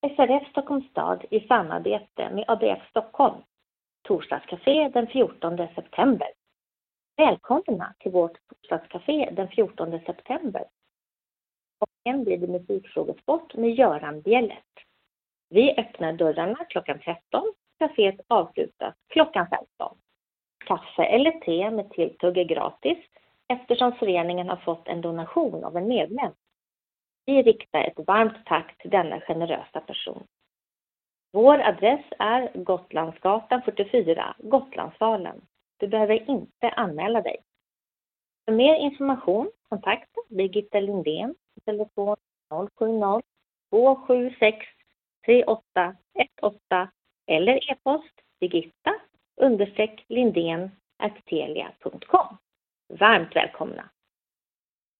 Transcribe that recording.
SRF Stockholms stad i samarbete med ABF Stockholm. Torsdagscafé den 14 september. Välkomna till vårt torsdagscafé den 14 september. Klockan blir det musikfrågesport med Göran Bjellet. Vi öppnar dörrarna klockan 13. Caféet avslutas klockan 15. Kaffe eller te med tilltugg är gratis eftersom föreningen har fått en donation av en medlem. Vi riktar ett varmt tack till denna generösa person. Vår adress är Gotlandsgatan 44, Gotlandsvalen. Du behöver inte anmäla dig. För mer information kontakta Birgitta Lindén på telefon 070 276 3818 eller e-post Birgitta-Lindén-Telia.com. Varmt välkomna!